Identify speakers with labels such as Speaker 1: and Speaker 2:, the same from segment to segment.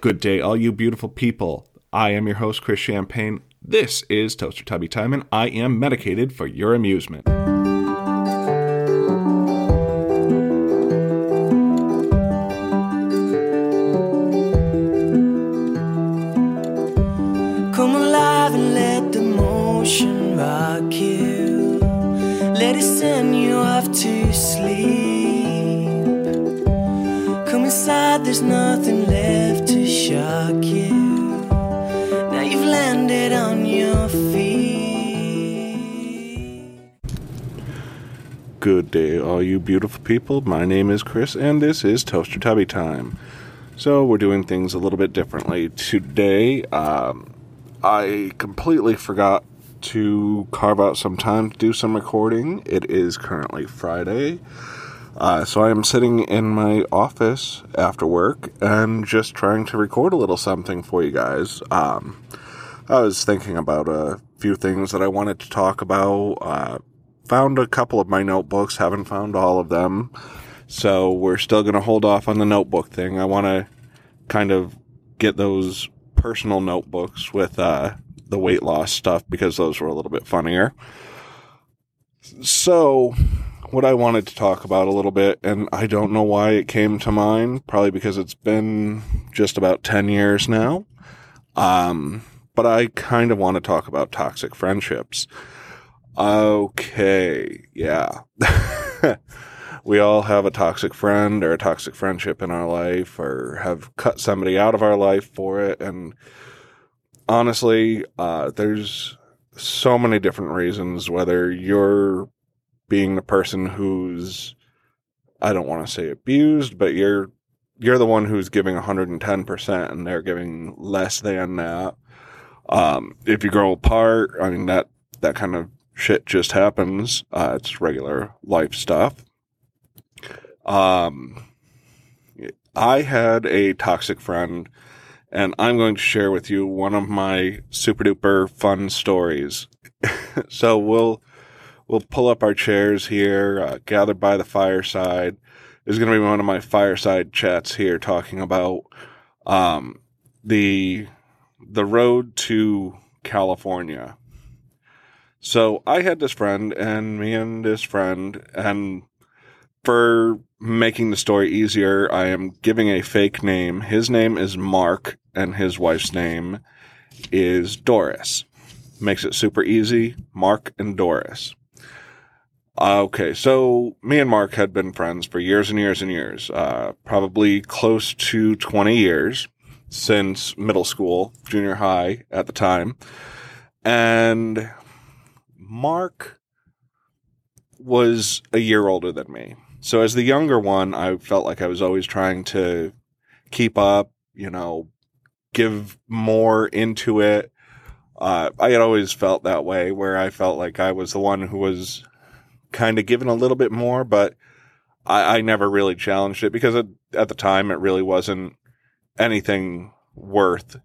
Speaker 1: Good day, all you beautiful people. I am your host, Chris Champagne. This is Toaster Tubby Time, and I am medicated for your amusement.
Speaker 2: Come alive and let the motion rock you. Let it send you off to sleep. Come inside, there's nothing shock you. Now you've landed on your feet.
Speaker 1: Good day, all you beautiful people. My name is Chris, and this is Toaster Tubby Time. So, we're doing things a little bit differently. Today, um, I completely forgot to carve out some time to do some recording. It is currently Friday. Uh, so I am sitting in my office after work and just trying to record a little something for you guys. Um, I was thinking about a few things that I wanted to talk about. Uh, found a couple of my notebooks, haven't found all of them. So we're still going to hold off on the notebook thing. I want to kind of get those personal notebooks with uh, the weight loss stuff because those were a little bit funnier. So, what I wanted to talk about a little bit, and I don't know why it came to mind, probably because it's been just about 10 years now. Um, but I kind of want to talk about toxic friendships. Okay, yeah. we all have a toxic friend or a toxic friendship in our life or have cut somebody out of our life for it. And honestly, uh, there's so many different reasons, whether you're being the person who's, I don't want to say abused, but you're, you're the one who's giving 110% and they're giving less than that. Um, if you grow apart, I mean, that, that kind of shit just happens. Uh, it's regular life stuff. Um, I had a toxic friend, and I'm going to share with you one of my super duper fun stories. so we'll we'll pull up our chairs here, uh, gather by the fireside. Is going to be one of my fireside chats here, talking about um, the the road to California. So I had this friend, and me and this friend, and for making the story easier, I am giving a fake name. His name is Mark, and his wife's name is Doris. Makes it super easy. Mark and Doris. Okay, so me and Mark had been friends for years and years and years, uh, probably close to 20 years since middle school, junior high at the time. And Mark was a year older than me. So as the younger one, I felt like I was always trying to keep up, you know, give more into it. Uh, I had always felt that way where I felt like I was the one who was kind of given a little bit more, but I, I never really challenged it because at, at the time it really wasn't anything worth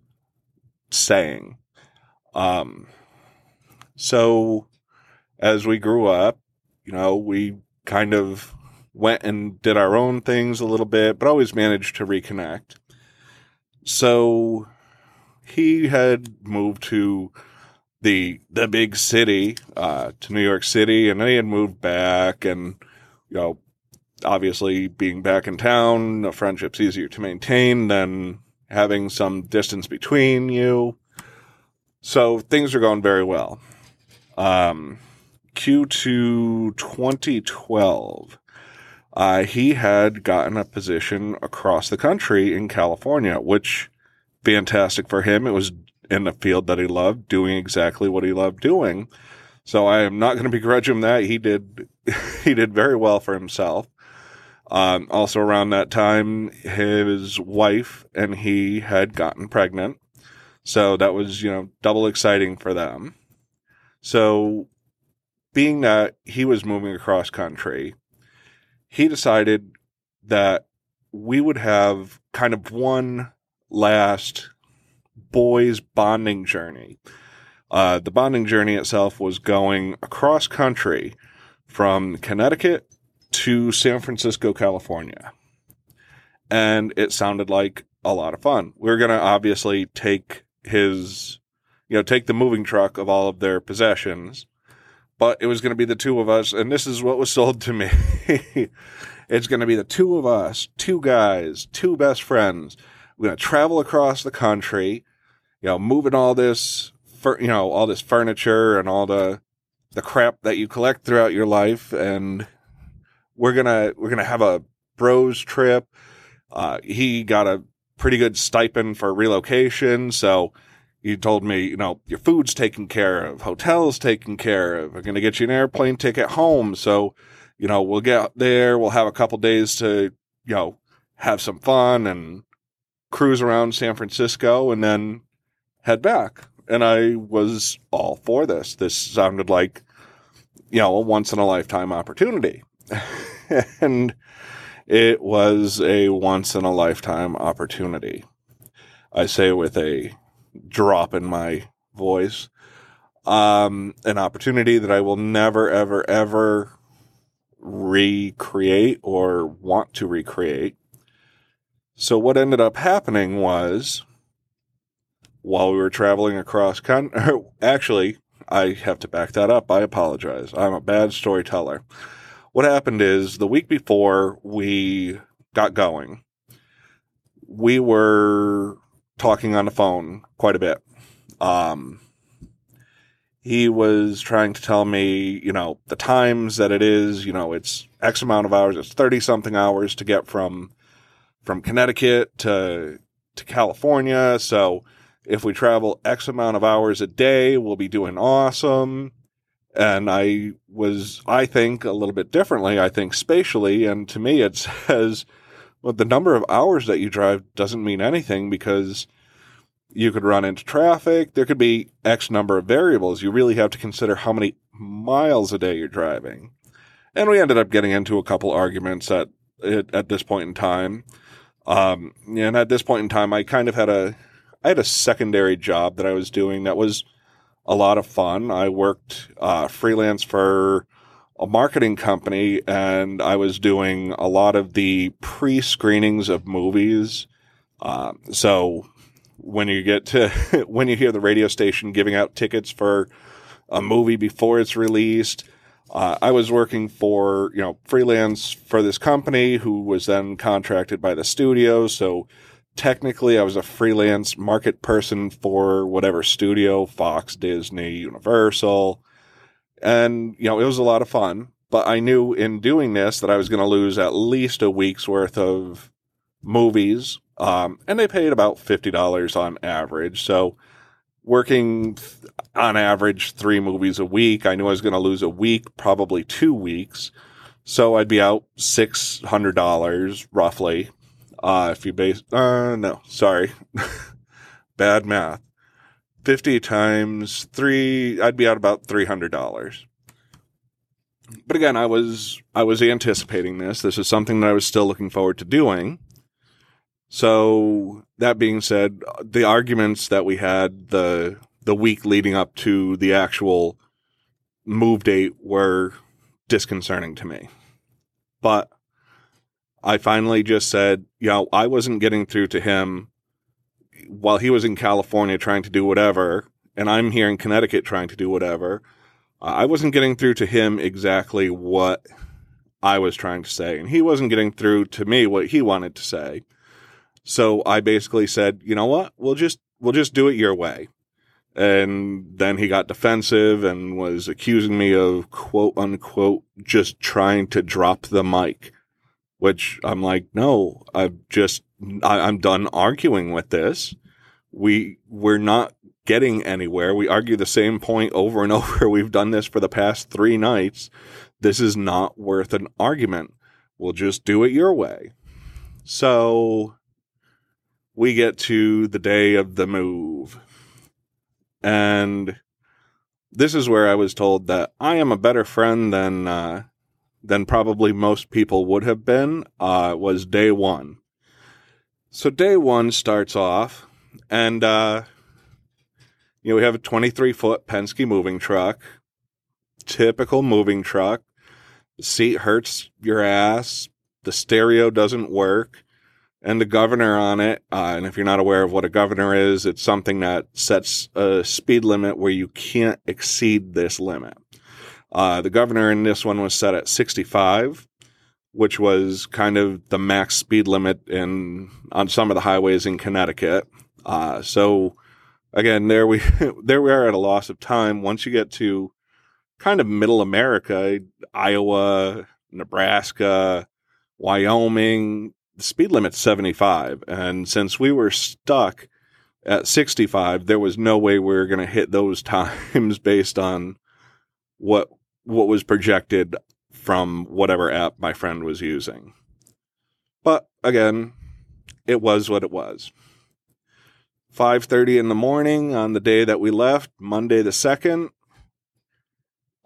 Speaker 1: saying. Um, so as we grew up, you know, we kind of went and did our own things a little bit, but always managed to reconnect. So he had moved to the the big city, uh, to New York City, and then he had moved back, and you know, obviously being back in town, a friendship's easier to maintain than having some distance between you. So things are going very well. Um, Q2 2012, uh, he had gotten a position across the country in California, which fantastic for him. It was in the field that he loved, doing exactly what he loved doing. So I am not going to begrudge him that he did. he did very well for himself. Um, also around that time, his wife and he had gotten pregnant. So that was, you know, double exciting for them. So being that he was moving across country, he decided that we would have kind of one last boys bonding journey. Uh, the bonding journey itself was going across country from Connecticut to San Francisco, California. And it sounded like a lot of fun. We are going to obviously take his, you know, take the moving truck of all of their possessions, but it was going to be the two of us. And this is what was sold to me. it's going to be the two of us, two guys, two best friends. We're going to travel across the country, you know, moving all this, fur- you know, all this furniture and all the, the crap that you collect throughout your life. And we're to, we're to have a bros trip. Uh, he got a pretty good stipend for relocation. So he told me, you know, your food's taken care of, hotels taken care of. We're going to get you an airplane ticket home. So, you know, we'll get there. We'll have a couple days to, you know, have some fun and cruise around San Francisco and then head back. And I was all for this. This sounded like, you know, a once in a lifetime opportunity. and it was a once in a lifetime opportunity. I say with a drop in my voice. Um, an opportunity that I will never, ever, ever recreate or want to recreate. So what ended up happening was while we were traveling across country, actually, I have to back that up. I apologize. I'm a bad storyteller what happened is the week before we got going, we were talking on the phone quite a bit. Um, he was trying to tell me, you know, the times that it is, you know, it's X amount of hours, it's 30 something hours to get from, from Connecticut to, to California. So if we travel X amount of hours a day, we'll be doing awesome and I was, I think, a little bit differently. I think spatially, and to me, it says, well, the number of hours that you drive doesn't mean anything because you could run into traffic. There could be X number of variables. You really have to consider how many miles a day you're driving. And we ended up getting into a couple arguments at at this point in time. Um, and at this point in time, I kind of had a, I had a secondary job that I was doing that was a lot of fun. I worked uh, freelance for a marketing company and I was doing a lot of the pre screenings of movies. Uh, so when you get to, when you hear the radio station giving out tickets for a movie before it's released, uh, I was working for, you know, freelance for this company who was then contracted by the studio. So technically I was a freelance market person for whatever studio, Fox, Disney, Universal. And, you know, it was a lot of fun. But I knew in doing this that I was going to lose at least a week's worth of movies. Um, and they paid about $50 on average. So working on average three movies a week, I knew I was going to lose a week, probably two weeks. So I'd be out $600 roughly uh, if you base, uh, no, sorry. Bad math. 50 times three, I'd be out about $300. But again, I was, I was anticipating this. This is something that I was still looking forward to doing. So that being said, the arguments that we had the, the week leading up to the actual move date were disconcerting to me. But I finally just said, you know, I wasn't getting through to him while he was in California trying to do whatever, and I'm here in Connecticut trying to do whatever. I wasn't getting through to him exactly what I was trying to say, and he wasn't getting through to me what he wanted to say. So I basically said, you know what? We'll just we'll just do it your way. And then he got defensive and was accusing me of quote unquote just trying to drop the mic which I'm like, no, I've just, I, I'm done arguing with this. We, we're not getting anywhere. We argue the same point over and over. We've done this for the past three nights. This is not worth an argument. We'll just do it your way. So we get to the day of the move. And this is where I was told that I am a better friend than uh, than probably most people would have been uh, was day one. So day one starts off, and uh, you know we have a 23 foot Penske moving truck, typical moving truck. The seat hurts your ass. The stereo doesn't work. and the governor on it. Uh, and if you're not aware of what a governor is, it's something that sets a speed limit where you can't exceed this limit. Uh, the governor in this one was set at 65, which was kind of the max speed limit in on some of the highways in Connecticut. Uh, so again, there we there we are at a loss of time. Once you get to kind of middle America, Iowa, Nebraska, Wyoming, the speed limit's 75. And since we were stuck at 65, there was no way we were going to hit those times based on what what was projected from whatever app my friend was using. But again, it was what it was. 5:30 in the morning on the day that we left, Monday the 2nd.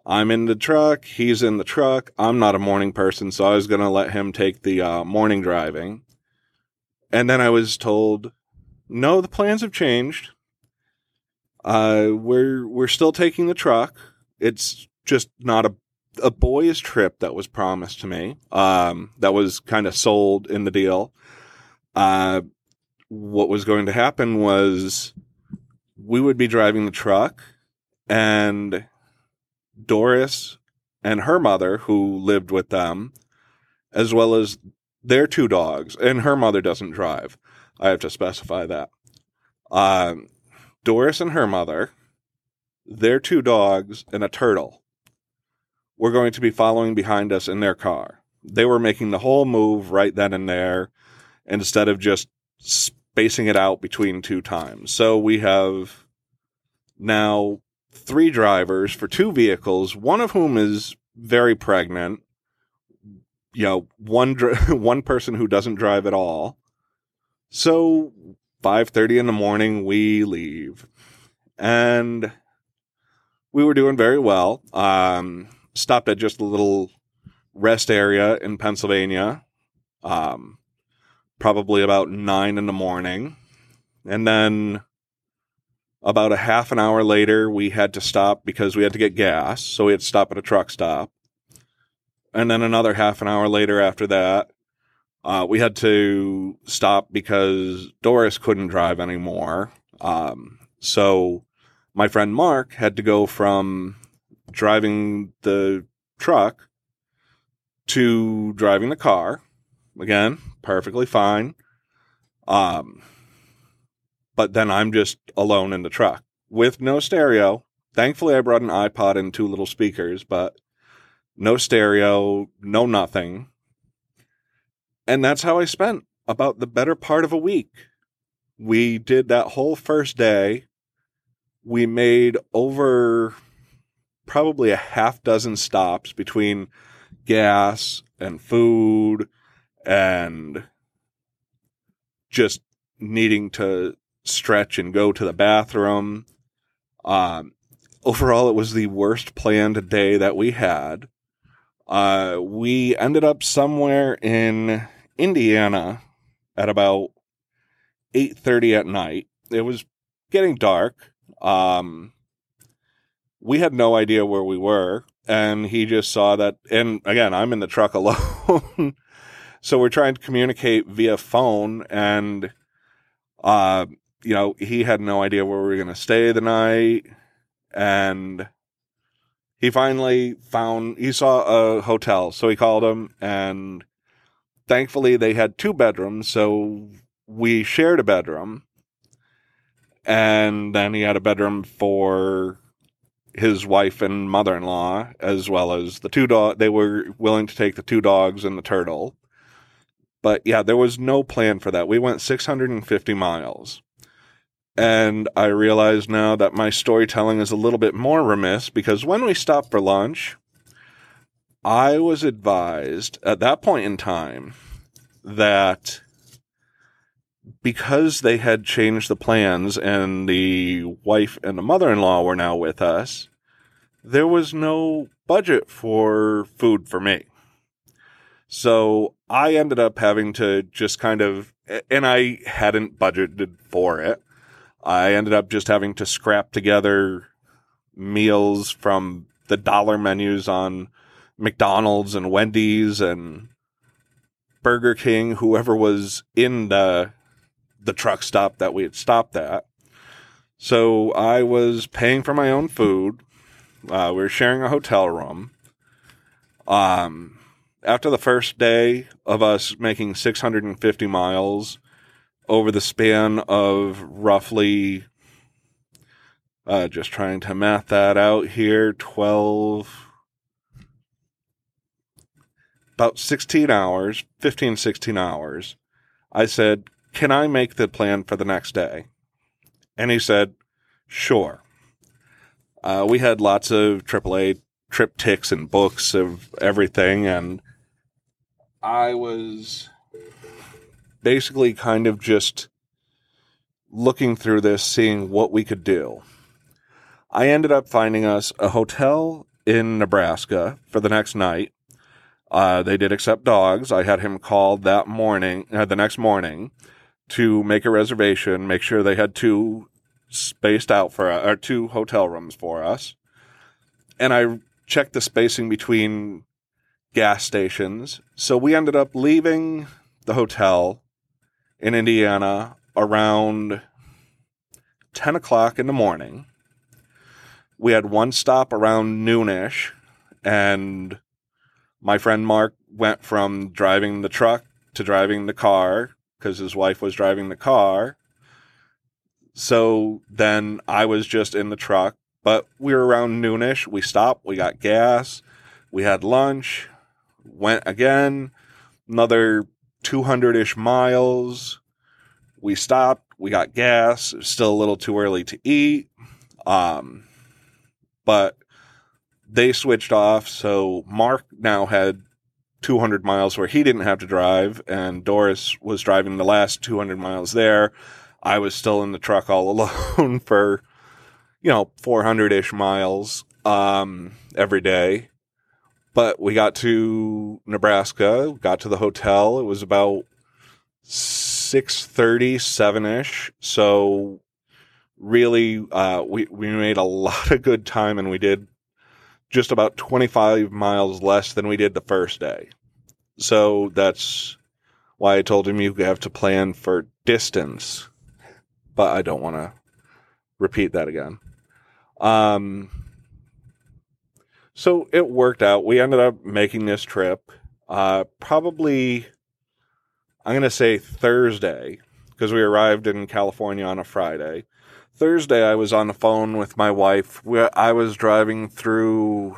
Speaker 1: I'm in the truck, he's in the truck. I'm not a morning person, so I was going to let him take the uh, morning driving. And then I was told, "No, the plans have changed. Uh, we're we're still taking the truck. It's just not a a boys trip that was promised to me. Um, that was kind of sold in the deal. Uh, what was going to happen was we would be driving the truck and Doris and her mother, who lived with them, as well as their two dogs, and her mother doesn't drive. I have to specify that. Um, Doris and her mother, their two dogs, and a turtle were going to be following behind us in their car. They were making the whole move right then and there instead of just spacing it out between two times. So we have now three drivers for two vehicles, one of whom is very pregnant. You know, one dr- one person who doesn't drive at all. So 5:30 in the morning we leave. And we were doing very well. Um, stopped at just a little rest area in Pennsylvania. Um, probably about nine in the morning. And then about a half an hour later, we had to stop because we had to get gas. So we had to stop at a truck stop. And then another half an hour later after that, uh, we had to stop because Doris couldn't drive anymore. Um, so my friend Mark had to go from driving the truck to driving the car. Again, perfectly fine. Um, but then I'm just alone in the truck with no stereo. Thankfully, I brought an iPod and two little speakers, but no stereo, no nothing. And that's how I spent about the better part of a week. We did that whole first day. We made over probably a half dozen stops between gas and food and just needing to stretch and go to the bathroom. Um, overall, it was the worst planned day that we had. Uh, we ended up somewhere in Indiana at about 8:30 at night. It was getting dark. Um, we had no idea where we were and he just saw that and again i'm in the truck alone. So we're trying to communicate via phone and uh you know he had no idea where we were going to stay the night and he finally found he saw a hotel so he called him and thankfully they had two bedrooms so we shared a bedroom and then he had a bedroom for his wife and mother-in-law as well as the two dog they were willing to take the two dogs and the turtle. But yeah there was no plan for that. We went 650 miles. And i realize now that my storytelling is a little bit more remiss because when we stopped for lunch i was advised at that point in time that because they had changed the plans and the wife and the mother-in-law were now with us, there was no budget for food for me. So I ended up having to just kind of, and I hadn't budgeted for it. I ended up just having to scrap together meals from the dollar menus on McDonald's and Wendy's and Burger King, whoever was in the the truck stop that we had stopped at. So I was paying for my own food. Uh, we were sharing a hotel room. Um, after the first day of us making 650 miles over the span of roughly, uh, just trying to math that out here, 12, about 16 hours, 15, 16 hours, I said, Can I make the plan for the next day? And he said, Sure. Uh, we had lots of AAA TripTiks and books of everything, and I was basically kind of just looking through this, seeing what we could do. I ended up finding us a hotel in Nebraska for the next night uh, they did accept dogs. I had him call that morning, uh, the next morning, to make a reservation, make sure they had two spaced out for or two hotel rooms for us. And I checked the spacing between gas stations. So we ended up leaving the hotel in Indiana around 10 o'clock in the morning. We had one stop around noonish and my friend Mark went from driving the truck to driving the car because his wife was driving the car. So then I was just in the truck, but we were around noonish. We stopped, we got gas, we had lunch, went again, another 200 ish miles. We stopped, we got gas. Still a little too early to eat. Um, but they switched off. So Mark now had 200 miles where he didn't have to drive, and Doris was driving the last 200 miles there. I was still in the truck all alone for, you know, 400 ish miles um, every day. But we got to Nebraska, got to the hotel. It was about 6:30, 7ish. So really, uh, we we made a lot of good time, and we did just about 25 miles less than we did the first day. So that's why I told him you have to plan for distance. But I don't want to repeat that again. Um, so it worked out. We ended up making this trip uh, probably, I'm going to say Thursday, because we arrived in California on a Friday. Thursday, I was on the phone with my wife. I was driving through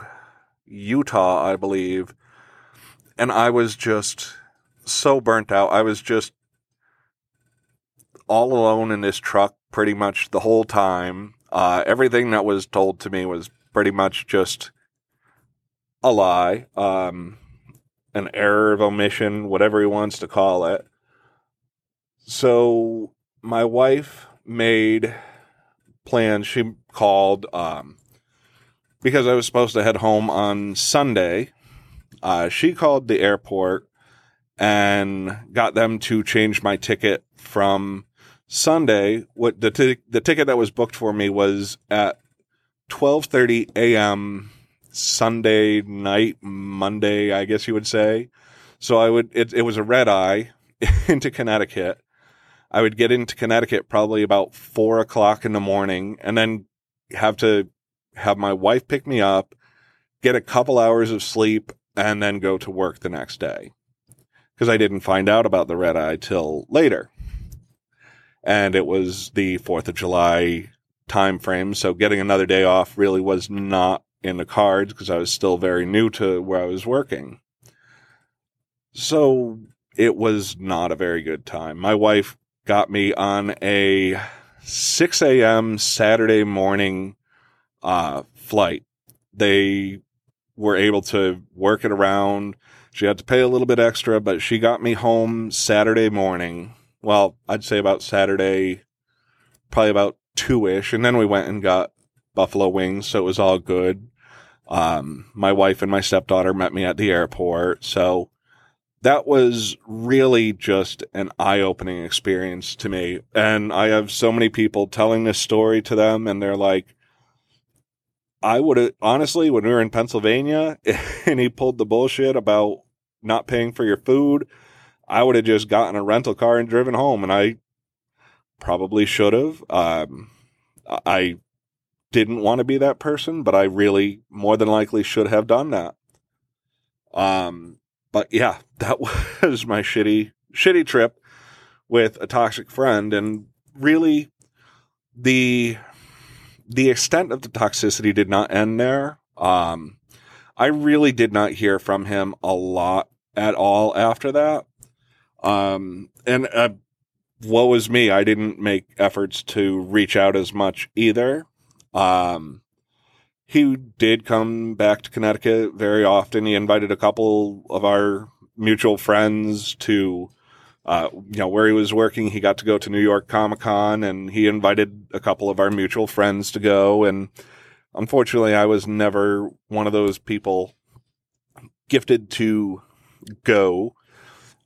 Speaker 1: Utah, I believe, and I was just so burnt out. I was just all alone in this truck pretty much the whole time. Uh, everything that was told to me was pretty much just a lie, um, an error of omission, whatever he wants to call it. So my wife made She called um, because I was supposed to head home on Sunday. Uh, she called the airport and got them to change my ticket from Sunday. What the t- the ticket that was booked for me was at twelve thirty a.m. Sunday night, Monday, I guess you would say. So I would it, it was a red eye into Connecticut I would get into Connecticut probably about four o'clock in the morning and then have to have my wife pick me up, get a couple hours of sleep, and then go to work the next day. Because I didn't find out about the red eye till later. And it was the 4th of July time frame. So getting another day off really was not in the cards because I was still very new to where I was working. So it was not a very good time. My wife got me on a 6 a.m. Saturday morning uh, flight. They were able to work it around. She had to pay a little bit extra, but she got me home Saturday morning. Well, I'd say about Saturday, probably about two ish. And then we went and got buffalo wings, so it was all good. Um, my wife and my stepdaughter met me at the airport. So that was really just an eye opening experience to me. And I have so many people telling this story to them, and they're like, I would have, honestly, when we were in Pennsylvania and he pulled the bullshit about not paying for your food, I would have just gotten a rental car and driven home, and I probably should have. Um, I didn't want to be that person, but I really more than likely should have done that. Um, but yeah, that was my shitty, shitty trip with a toxic friend, and really, the the extent of the toxicity did not end there. Um, I really did not hear from him a lot at all after that. Um, and uh, woe was me. I didn't make efforts to reach out as much either. Um, he did come back to Connecticut very often. He invited a couple of our mutual friends to, uh, you know, where he was working. He got to go to New York Comic Con and he invited a couple of our mutual friends to go. And unfortunately, I was never one of those people gifted to go,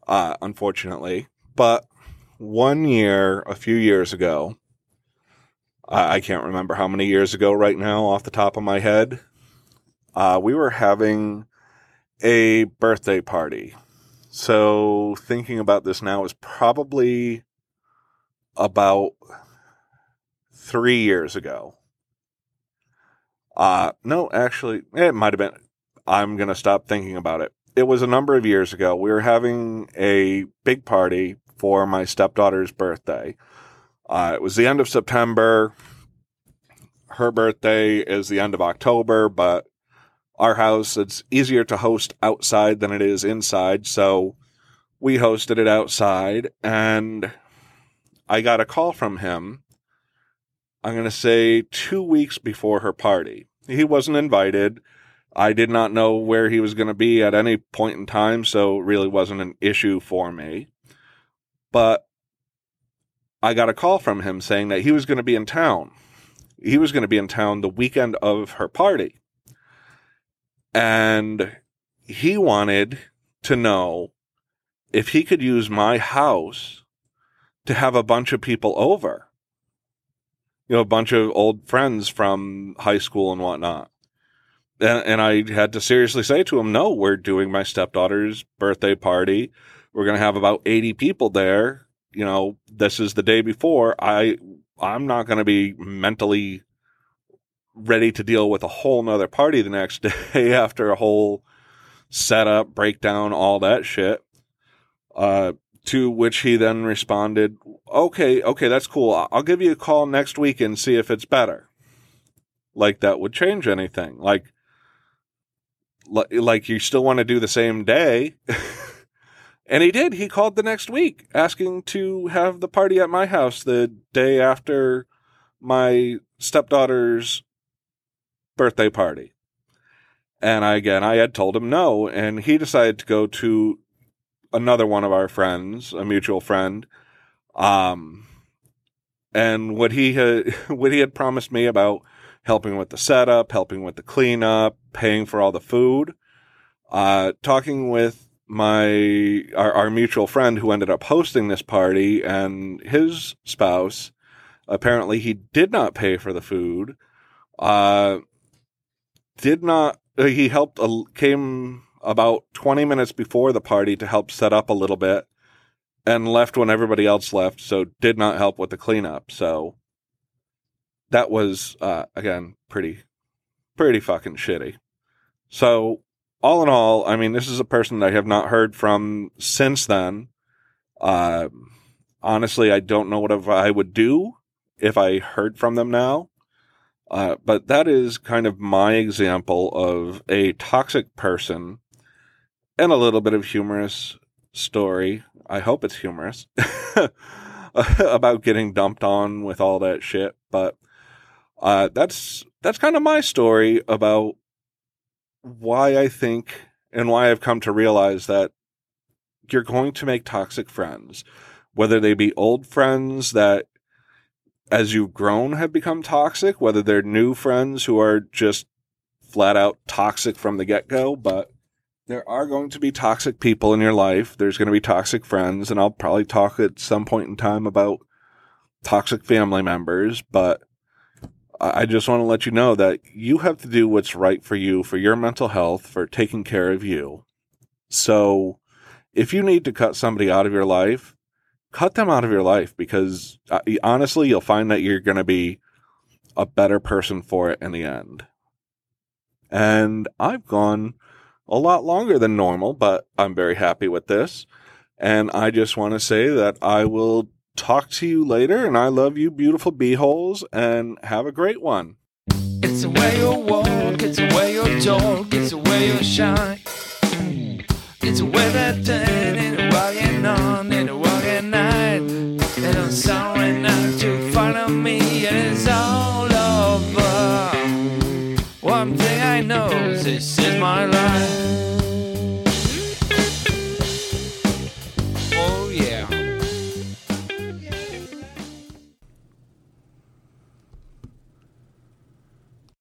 Speaker 1: uh, unfortunately. But one year, a few years ago, I can't remember how many years ago right now off the top of my head, uh, we were having a birthday party. So thinking about this now is probably about three years ago. Uh, no, actually, it might have been. I'm going to stop thinking about it. It was a number of years ago. We were having a big party for my stepdaughter's birthday. Uh, it was the end of September. Her birthday is the end of October, but our house, it's easier to host outside than it is inside. So we hosted it outside, and I got a call from him. I'm going to say two weeks before her party. He wasn't invited. I did not know where he was going to be at any point in time, so it really wasn't an issue for me. But I got a call from him saying that he was going to be in town. He was going to be in town the weekend of her party. And he wanted to know if he could use my house to have a bunch of people over. You know, a bunch of old friends from high school and whatnot. And, and I had to seriously say to him, no, we're doing my stepdaughter's birthday party. We're going to have about 80 people there. You know, this is the day before. I, I'm not going to be mentally ready to deal with a whole nother party the next day after a whole setup, breakdown, all that shit. Uh, to which he then responded, okay, okay, that's cool. I'll give you a call next week and see if it's better. Like that would change anything. Like, like you still want to do the same day. and he did. He called the next week asking to have the party at my house the day after my stepdaughter's birthday party. And I, again, I had told him no, and he decided to go to another one of our friends, a mutual friend. Um, and what he had, what he had promised me about helping with the setup, helping with the cleanup, paying for all the food, uh, talking with my our, our mutual friend who ended up hosting this party and his spouse apparently he did not pay for the food uh did not uh, he helped uh, came about 20 minutes before the party to help set up a little bit and left when everybody else left so did not help with the cleanup so that was uh again pretty pretty fucking shitty. So all in all i mean this is a person that i have not heard from since then. Uh honestly i don't know what i would do if i heard from them now uh, but that is kind of my example of a toxic person and a little bit of humorous story. I hope it's humorous about getting dumped on with all that shit. But uh, that's that's kind of my story about why I think and why I've come to realize that you're going to make toxic friends, whether they be old friends that as you've grown have become toxic, whether they're new friends who are just flat out toxic from the get go, but there are going to be toxic people in your life. There's going to be toxic friends, and I'll probably talk at some point in time about toxic family members, but I just want to let you know that you have to do what's right for you, for your mental health, for taking care of you. So if you need to cut somebody out of your life, cut them out of your life because uh, honestly, you'll find that you're going to be a better person for it in the end. And I've gone a lot longer than normal, but I'm very happy with this. And I just want to say that I will talk to you later, and I love you, beautiful beeholes, and have a great one.
Speaker 2: It's the way you walk, it's the way you talk, it's the way you shine. It's the way that day and and not to follow me, and it's all over. One thing I know, this is my life.